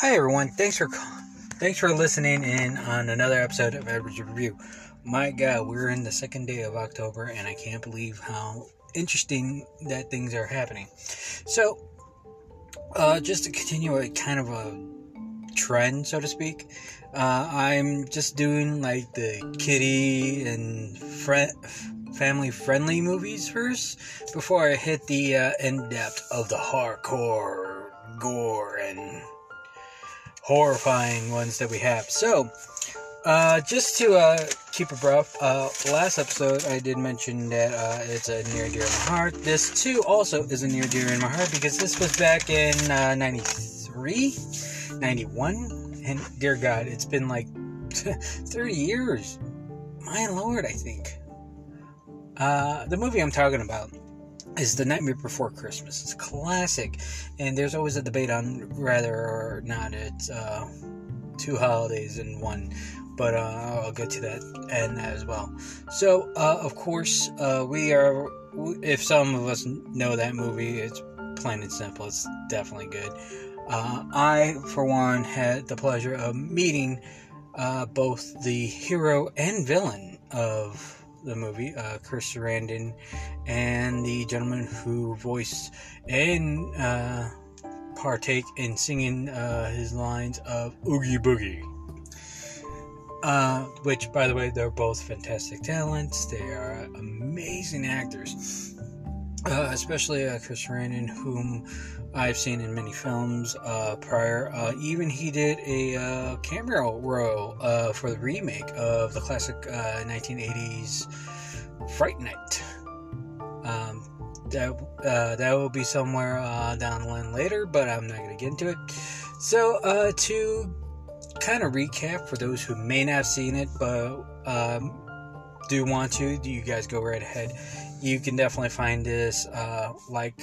Hi everyone, thanks for thanks for listening in on another episode of Average Review. My God, we're in the second day of October, and I can't believe how interesting that things are happening. So, uh, just to continue a kind of a trend, so to speak, uh, I'm just doing like the kitty and friend family friendly movies first before I hit the uh, in depth of the hardcore gore and horrifying ones that we have. So, uh, just to uh, keep it rough, uh, last episode I did mention that uh, it's a near dear in my heart. This too also is a near dear in my heart because this was back in uh, 93, 91, and dear God, it's been like 30 years. My lord, I think. Uh, the movie I'm talking about is The Nightmare Before Christmas. It's classic, and there's always a debate on whether or not it's uh, two holidays in one. But uh, I'll get to that and that as well. So, uh, of course, uh, we are. If some of us know that movie, it's plain and simple. It's definitely good. Uh, I, for one, had the pleasure of meeting uh, both the hero and villain of the movie, uh, Chris Sarandon, and the gentleman who voiced and uh, partake in singing uh, his lines of Oogie Boogie. Uh, which, by the way, they're both fantastic talents. They are amazing actors. Uh, especially uh, Chris Sarandon, whom I've seen in many films uh, prior. Uh, even he did a uh, cameo role uh, for the remake of the classic 1980s Fright Night. Um, that that will be somewhere down the line later, but I'm not going to get into it. So to kind of recap for those who may not have seen it, but um, do want to, do you guys go right ahead you can definitely find this uh, like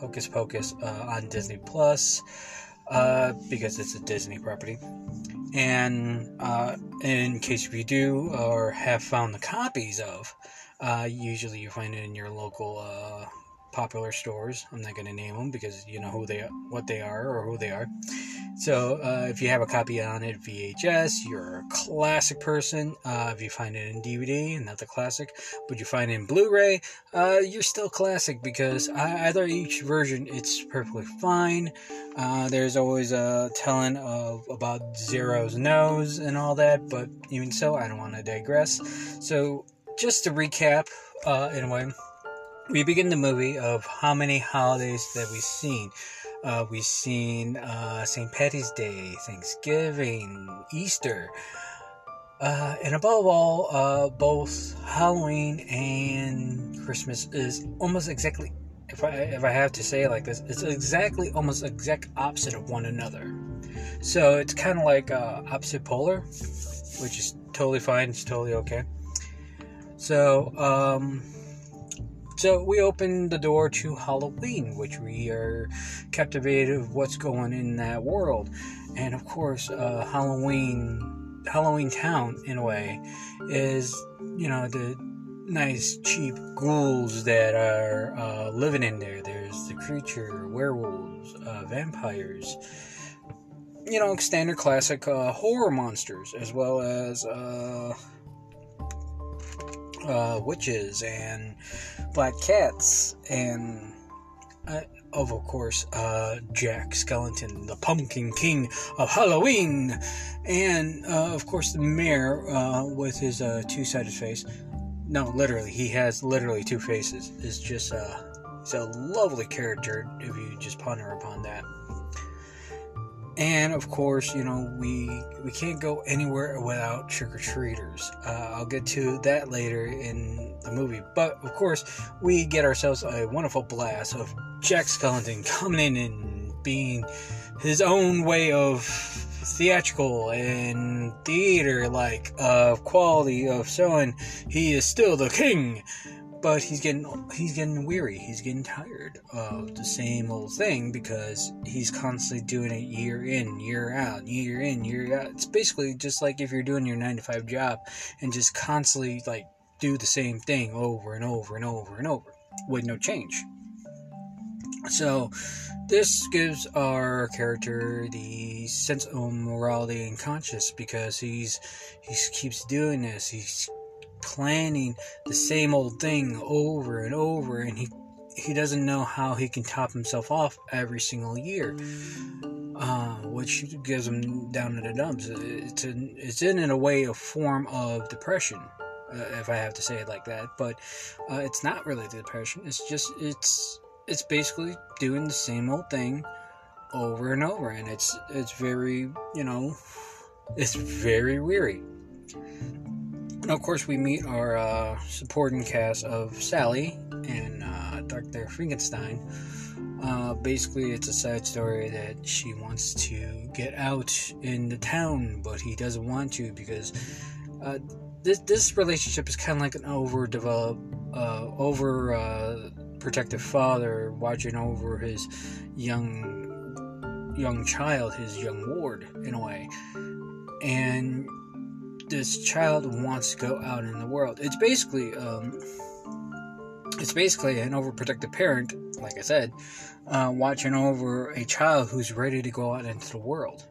Hocus Pocus uh, on Disney Plus uh, because it's a Disney property. And uh, in case if you do or have found the copies of, uh, usually you find it in your local uh, popular stores. I'm not going to name them because you know who they what they are or who they are. So uh, if you have a copy on it VHS, you're a classic person. Uh, if you find it in DVD, and not the classic, but you find it in Blu-ray, uh, you're still classic because either each version it's perfectly fine. Uh, there's always a telling of about Zero's nose and all that, but even so, I don't want to digress. So just to recap, uh, in a way we begin the movie of how many holidays that we've seen. Uh, we've seen uh, St. Patty's Day, Thanksgiving, Easter, uh, and above all, uh, both Halloween and Christmas is almost exactly, if I if I have to say it like this, it's exactly almost exact opposite of one another. So it's kind of like uh, opposite polar, which is totally fine. It's totally okay. So. Um, so we open the door to Halloween, which we are captivated of what's going in that world, and of course, uh, Halloween, Halloween Town, in a way, is you know the nice cheap ghouls that are uh, living in there. There's the creature, werewolves, uh, vampires. You know, standard classic uh, horror monsters, as well as uh, witches and black cats and uh, of of course uh, Jack Skellington, the Pumpkin King of Halloween, and uh, of course the mayor uh, with his uh, two-sided face. No, literally, he has literally two faces. It's just uh, it's a lovely character if you just ponder upon that and of course you know we we can't go anywhere without trick-or-treaters. Uh, i'll get to that later in the movie. But of course we get ourselves a wonderful blast of jack skellington coming in and being his own way of theatrical and theater like uh, quality of showing he is still the king but he's getting he's getting weary. He's getting tired of the same old thing because he's constantly doing it year in year out year in year out. It's basically just like if you're doing your 9 to 5 job and just constantly like do the same thing over and over and over and over with no change. So, this gives our character the sense of morality and conscience because he's he keeps doing this. He's planning the same old thing over and over, and he he doesn't know how he can top himself off every single year, uh, which gives him down in the dumps. It's in, it's in, in a way a form of depression, uh, if I have to say it like that. But uh, it's not really depression. It's just it's it's basically doing the same old thing over and over, and it's it's very you know it's very weary. And of course, we meet our uh, supporting cast of Sally and uh, Dr. Frankenstein. Uh, basically, it's a side story that she wants to get out in the town, but he doesn't want to because uh, this this relationship is kind of like an overdeveloped, uh, over uh, protective father watching over his young young child, his young ward, in a way, and this child wants to go out in the world. It's basically um, it's basically an overprotective parent, like I said, uh, watching over a child who's ready to go out into the world.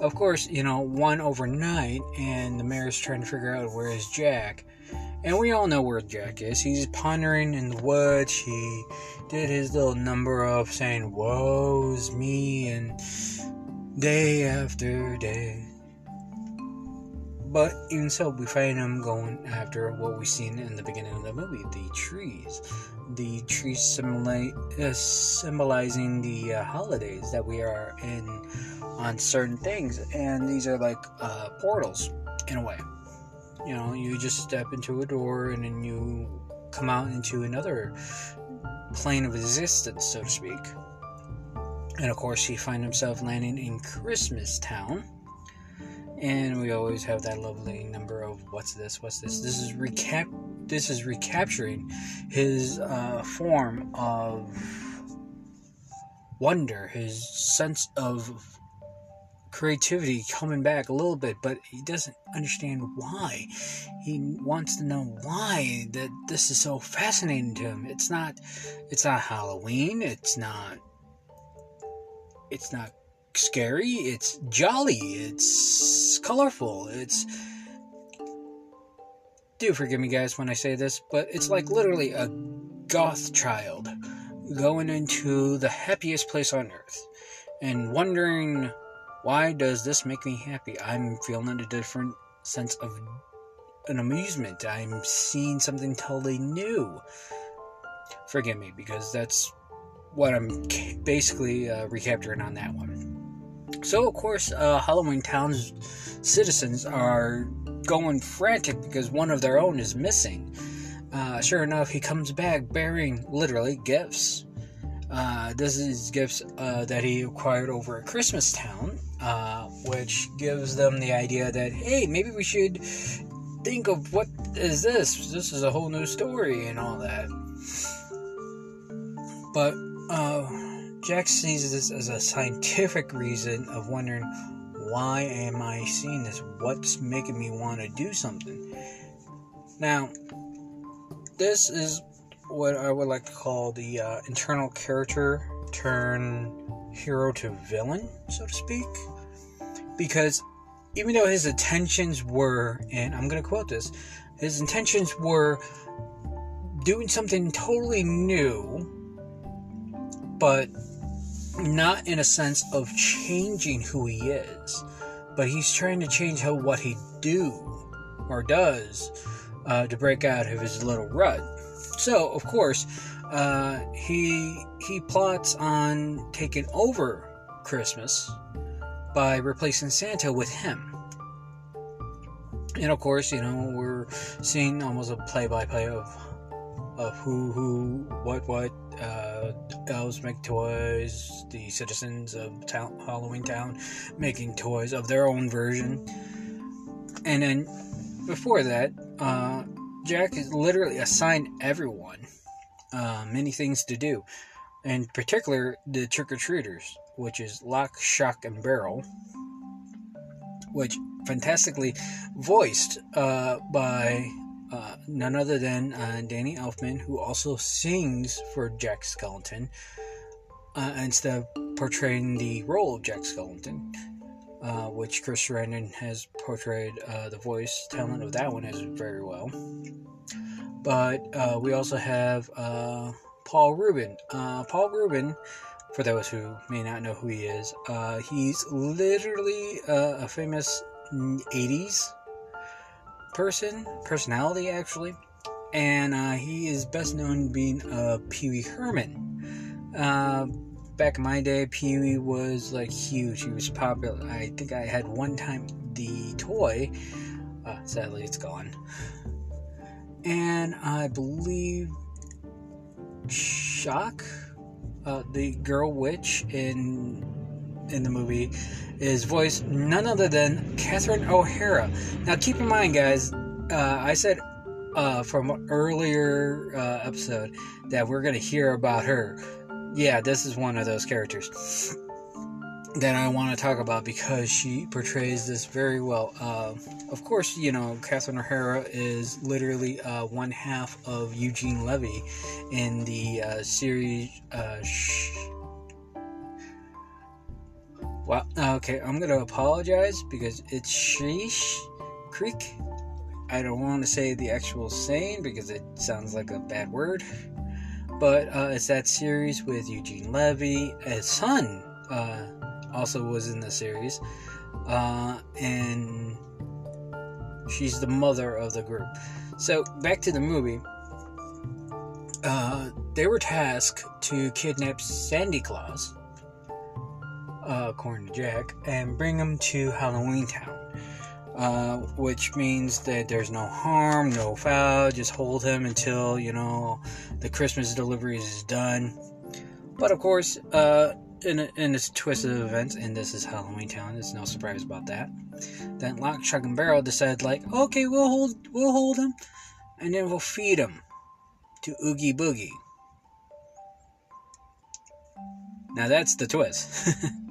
Of course, you know, one overnight, and the mayor's trying to figure out where is Jack. And we all know where Jack is. He's pondering in the woods. He did his little number of saying, Woe's me, and day after day. But even so, we find him going after what we've seen in the beginning of the movie the trees. The trees uh, symbolizing the uh, holidays that we are in on certain things. And these are like uh, portals, in a way. You know, you just step into a door and then you come out into another plane of existence, so to speak. And of course, he finds himself landing in Christmas Town. And we always have that lovely number of what's this? What's this? This is recap this is recapturing his uh, form of wonder his sense of creativity coming back a little bit but he doesn't understand why. He wants to know why that this is so fascinating to him. It's not it's not halloween. It's not it's not scary, it's jolly, it's colorful, it's. Do forgive me, guys, when I say this, but it's like literally a goth child going into the happiest place on earth and wondering why does this make me happy? I'm feeling a different sense of an amusement. I'm seeing something totally new. Forgive me because that's what I'm basically uh, recapturing on that one. So, of course, uh, Halloween Town's citizens are going frantic because one of their own is missing. Uh, sure enough, he comes back bearing literally gifts. Uh, this is gifts uh, that he acquired over at Christmas Town, uh, which gives them the idea that hey, maybe we should think of what is this? This is a whole new story and all that. But uh, Jack sees this as a scientific reason of wondering why am I seeing this? What's making me want to do something? Now, this is what I would like to call the uh, internal character turn hero to villain, so to speak. Because even though his intentions were, and I'm going to quote this, his intentions were doing something totally new, but not in a sense of changing who he is, but he's trying to change how what he do or does uh, to break out of his little rut. So, of course, uh, he he plots on taking over Christmas by replacing Santa with him. And of course, you know we're seeing almost a play-by-play of of who who what what uh, elves make toys, the citizens of town, Halloween Town making toys of their own version. And then before that, uh, Jack has literally assigned everyone uh, many things to do. In particular, the trick or treaters, which is Lock, Shock, and Barrel, which fantastically voiced uh, by uh, none other than uh, Danny Elfman, who also sings for Jack Skellington, uh, instead of portraying the role of Jack Skellington, uh, which Chris Sarandon has portrayed uh, the voice talent of that one as very well. But uh, we also have Paul Reubens. Paul Rubin for those who may not know who he is, uh, he's literally uh, a famous 80s person, personality actually, and uh, he is best known being uh, Pee Wee Herman. Uh, back in my day, Pee Wee was like huge. He was popular. I think I had one time the toy. Uh, sadly, it's gone. And I believe Shock uh, the girl witch in in the movie is voiced none other than Catherine O'Hara. Now, keep in mind, guys, uh, I said uh, from earlier uh, episode that we're going to hear about her. Yeah, this is one of those characters that I want to talk about because she portrays this very well. Uh, of course, you know, Catherine O'Hara is literally uh, one half of Eugene Levy in the uh, series. Uh, sh- well, okay, I'm to apologize because it's Sheesh Creek. I don't want to say the actual saying because it sounds like a bad word. But uh, it's that series with Eugene Levy, his son uh, also was in the series, uh, and she's the mother of the group. So back to the movie. Uh, they were tasked to kidnap Sandy Claus, uh, according to Jack, and bring him to Halloween Town. Uh, which means that there's no harm, no foul, just hold him until, you know, the Christmas delivery is done. But of course, uh, in, in this twist of events, and this is Halloween Town. There's no surprise about that. Then Lock, Shock, and Barrel decide, like, okay, we'll hold, we'll hold him, and then we'll feed him to Oogie Boogie. Now that's the twist.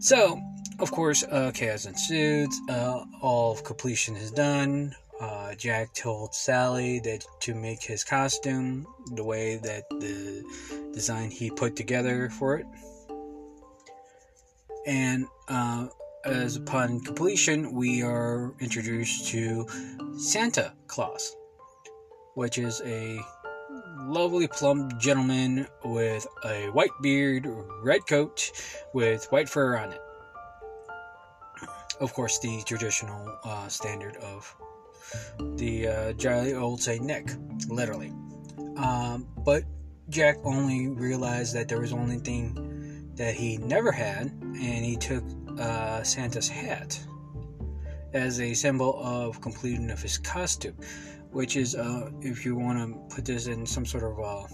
so, of course, uh, chaos ensues. Uh, all of completion is done. Uh, Jack told Sally that to make his costume the way that the design he put together for it and uh, as upon completion, we are introduced to Santa Claus, which is a lovely plump gentleman with a white beard, red coat, with white fur on it. Of course, the traditional uh, standard of the uh, jolly old Saint Nick, literally. Um, but Jack only realized that there was only thing that he never had, and he took uh, Santa's hat as a symbol of completion of his costume, which is, uh, if you want to put this in some sort of uh,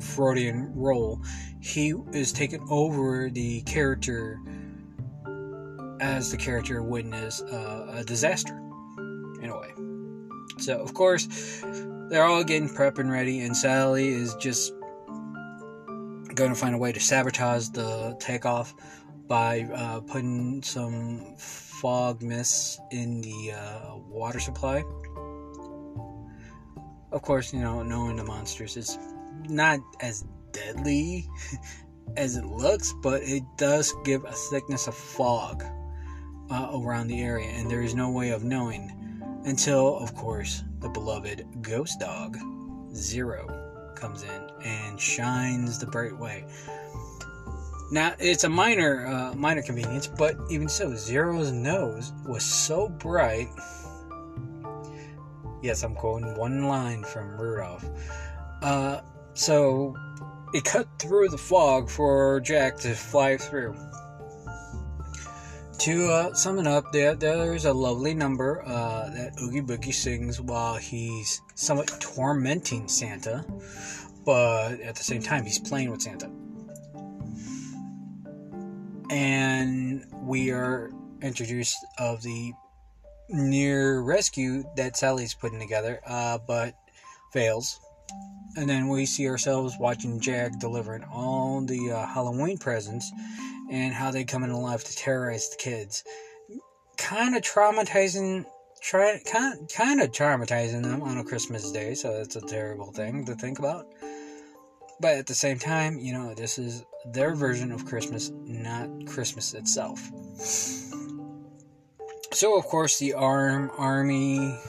Freudian role, he is taking over the character as the character witness uh, a disaster, in a way. So, of course, they're all getting prep and ready, and Sally is just going to find a way to sabotage the takeoff by uh, putting some fog mist in the uh, water supply. Of course, you know, knowing the monsters, it's not as deadly as it looks, but it does give a thickness of fog uh, around the area, and there is no way of knowing until, of course, the beloved ghost dog, Zero comes in and shines the bright way. Now it's a minor uh, minor convenience, but even so, Zero's nose was so bright. Yes, I'm quoting one line from Rudolph. Uh, so it cut through the fog for Jack to fly through. To uh, sum it up, there, there's a lovely number uh, that Oogie Boogie sings while he's somewhat tormenting Santa, but at the same time, he's playing with Santa. And we are introduced of the near rescue that Sally's putting together, uh, but fails. And then we see ourselves watching Jack delivering all the uh, Halloween presents and how they come in alive to terrorize the kids. Kind of traumatizing try kind kind of traumatizing them on a Christmas day, so that's a terrible thing to think about. But at the same time, you know, this is their version of Christmas, not Christmas itself. So of course the arm army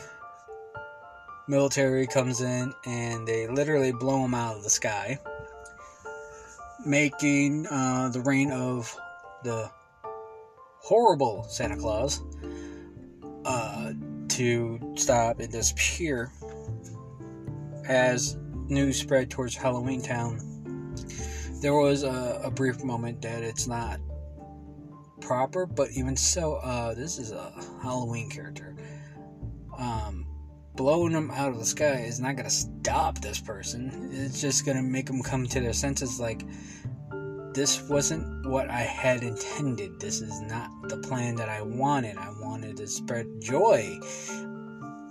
military comes in and they literally blow him out of the sky, making uh, the reign of the horrible Santa Claus uh, to stop and disappear as news spread towards Halloween Town. There was a, a brief moment that it's not proper, but even so, uh, this is a Halloween character. Um, blowing them out of the sky is not gonna stop this person. It's just gonna make them come to their senses like, this wasn't what I had intended. This is not the plan that I wanted. I wanted to spread joy.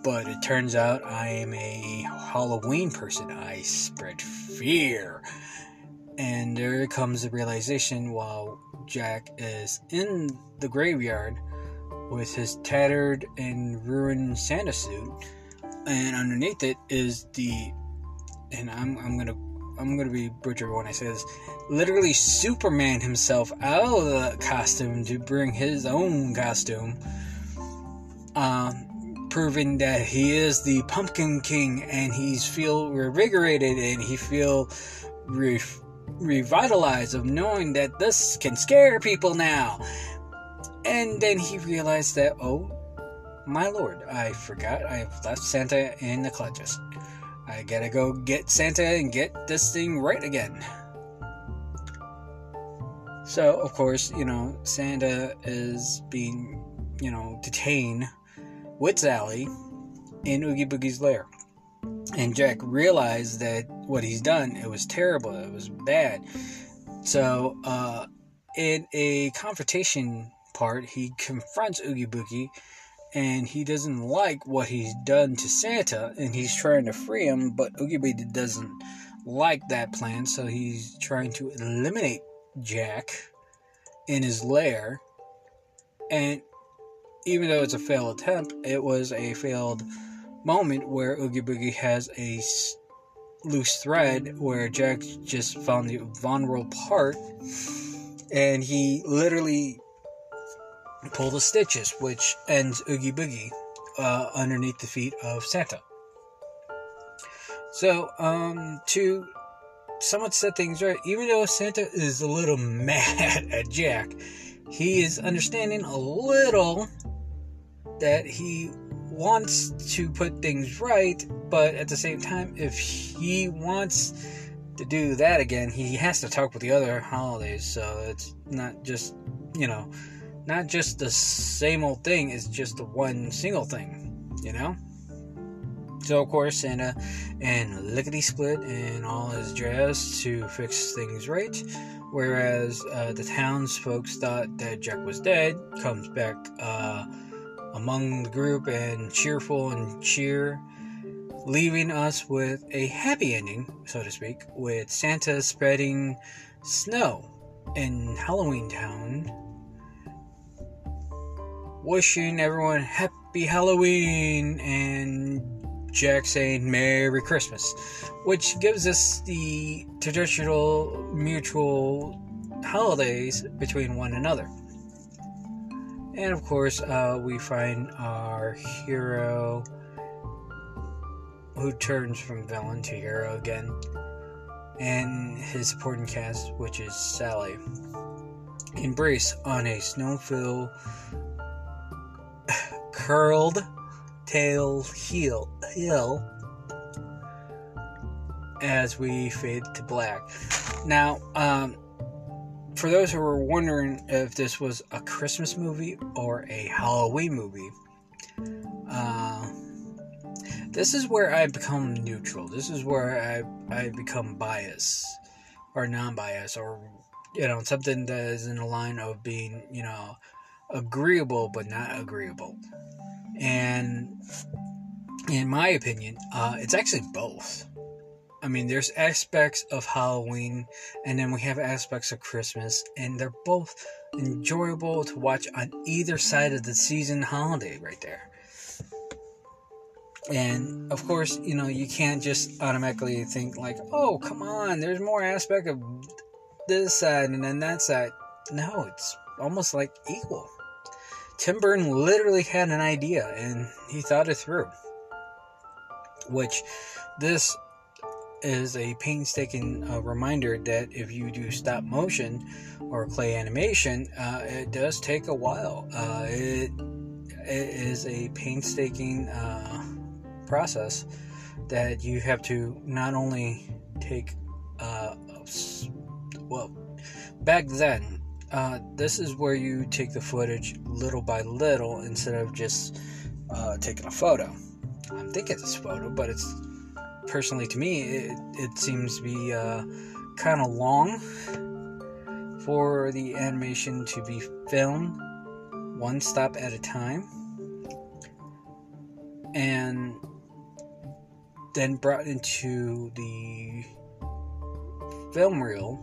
But it turns out I am a Halloween person. I spread fear. And there comes the realization while Jack is in the graveyard with his tattered and ruined Santa suit and underneath it is the and I'm I'm gonna I'm gonna be butcher when I say this. Literally, Superman himself out of the costume to bring his own costume, um, proving that he is the Pumpkin King, and he's feel revigorated and he feel re- revitalized of knowing that this can scare people now. And then he realized that oh, my lord, I forgot I've left Santa in the clutches. I gotta go get Santa and get this thing right again. So, of course, you know, Santa is being, you know, detained with Sally in Oogie Boogie's lair. And Jack realized that what he's done, it was terrible, it was bad. So, uh, in a confrontation part, he confronts Oogie Boogie and he doesn't like what he's done to Santa, and he's trying to free him, but Oogie Boogie doesn't like that plan, so he's trying to eliminate Jack in his lair. And even though it's a failed attempt, it was a failed moment where Oogie Boogie has a loose thread where Jack just found the vulnerable part, and he literally pulled the stitches, which ends Oogie Boogie uh, underneath the feet of Santa. So, um, to somewhat set things right, even though Santa is a little mad at Jack, he is understanding a little that he wants to put things right, but at the same time, if he wants to do that again, he has to talk with the other holidays, so it's not just, you know, not just the same old thing, it's just the one single thing, you know? So, of course, Santa and Lickety Split and all his jazz to fix things right. Whereas uh, the townsfolk thought that Jack was dead, comes back uh, among the group and cheerful and cheer, leaving us with a happy ending, so to speak, with Santa spreading snow in Halloween Town wishing everyone happy Halloween and Jack saying Merry Christmas, which gives us the traditional mutual holidays between one another. And of course, uh, we find our hero who turns from villain to hero again, and his supporting cast, which is Sally. Embrace on a snow-filled curled tail heel hill as we fade to black. Now, um, for those who were wondering if this was a Christmas movie or a Halloween movie, uh, this is where I become neutral. This is where I, I become biased or non biased or, you know, something that is in the line of being, you know, agreeable but not agreeable. And in my opinion, uh, it's actually both. I mean, there's aspects of Halloween, and then we have aspects of Christmas, and they're both enjoyable to watch on either side of the season holiday right there. And of course, you know, you can't just automatically think like, "Oh, come on, there's more aspect of this side and then that side." No, it's almost like equal. Tim Burton literally had an idea and he thought it through. Which this is a painstaking uh, reminder that if you do stop motion or clay animation, uh, it does take a while. Uh, it, it is a painstaking uh, process that you have to not only take, uh, well, back then, uh, this is where you take the footage little by little instead of just taking a photo. I'm thinking a photo, but it's personally to me, it, it seems to be uh, kind of long for the animation to be filmed one stop at a time and then brought into the film reel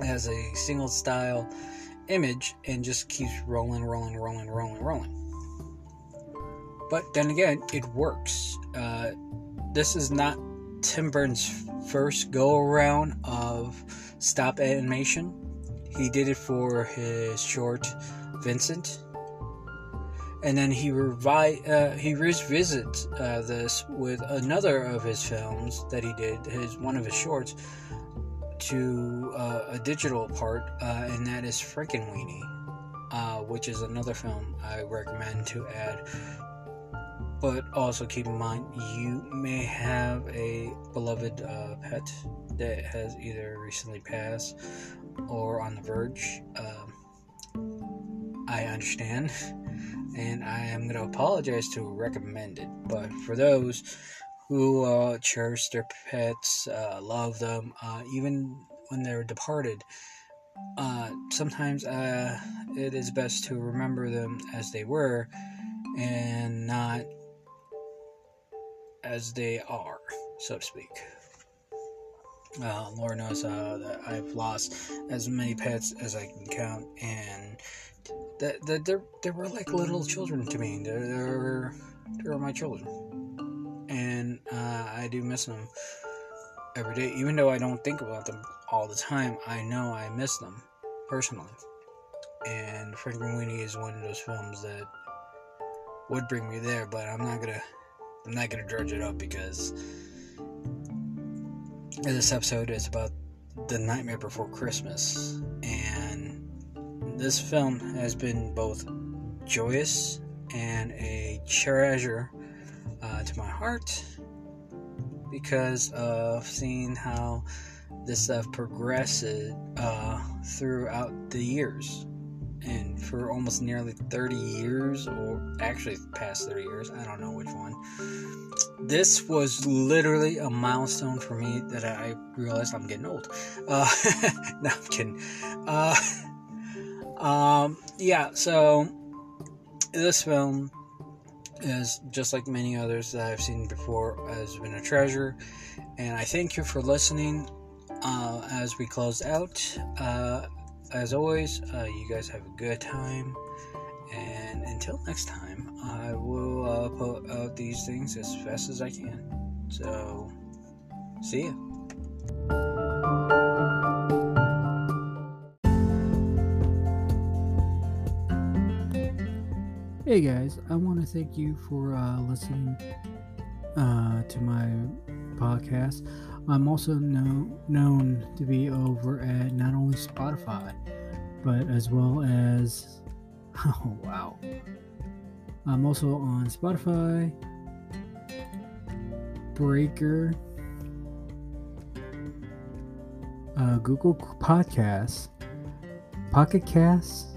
as a single style image and just keeps rolling, rolling, rolling, rolling, rolling. But then again, it works. Uh, this is not Tim Burton's first go around of stop animation. He did it for his short Vincent, and then he revi- uh, he revisits uh, this with another of his films that he did, his one of his shorts, to uh, a digital part, uh, and that is Frankenweenie, uh, which is another film I recommend to add but also keep in mind you may have a beloved uh, pet that has either recently passed or on the verge. Um, I understand, and I am going to apologize to recommend it. But for those who uh, cherish their pets, uh, love them, uh, even when they're departed, uh, sometimes uh, it is best to remember them as they were and not as they are, so to speak. Uh, Lord knows uh, that I've lost as many pets as I can count, and that they they were like little children to me. They were they were my children, and uh, I do miss them every day. Even though I don't think about them all the time, I know I miss them personally. And Frankenweenie is one of those films that would bring me there, but I'm not gonna I'm not gonna dredge it up because this episode is about the Nightmare Before Christmas, and this film has been both joyous and a treasure uh, to my heart because of seeing how this stuff progresses uh, throughout the years and for almost nearly 30 years, or actually past 30 years, I don't know which one. This was literally a milestone for me that I realized I'm getting old. Uh, no, I'm kidding. Uh, um, yeah, so this film is just like many others that I've seen before, has been a treasure. And I thank you for listening uh, as we close out. Uh, as always, uh, you guys have a good time. And until next time, I will uh, put out these things as fast as I can. So, see ya. Hey guys, I want to thank you for uh, listening uh, to my podcast. I'm also know, known to be over at not only Spotify, but as well as. Oh, wow. I'm also on Spotify, Breaker, uh, Google Podcasts, Pocket Casts,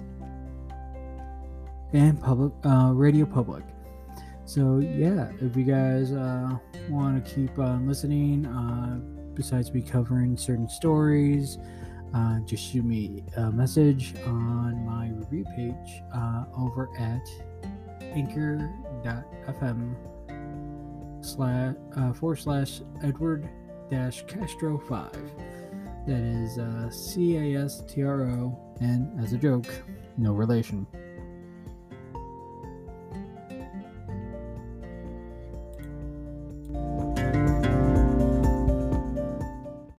and Public uh, Radio Public. So yeah, if you guys uh, want to keep on listening, uh, besides me covering certain stories, uh, just shoot me a message on my review page uh, over at anchor.fm slash uh, forward slash Edward dash Castro five. That is uh, C A S T R O, and as a joke, no relation.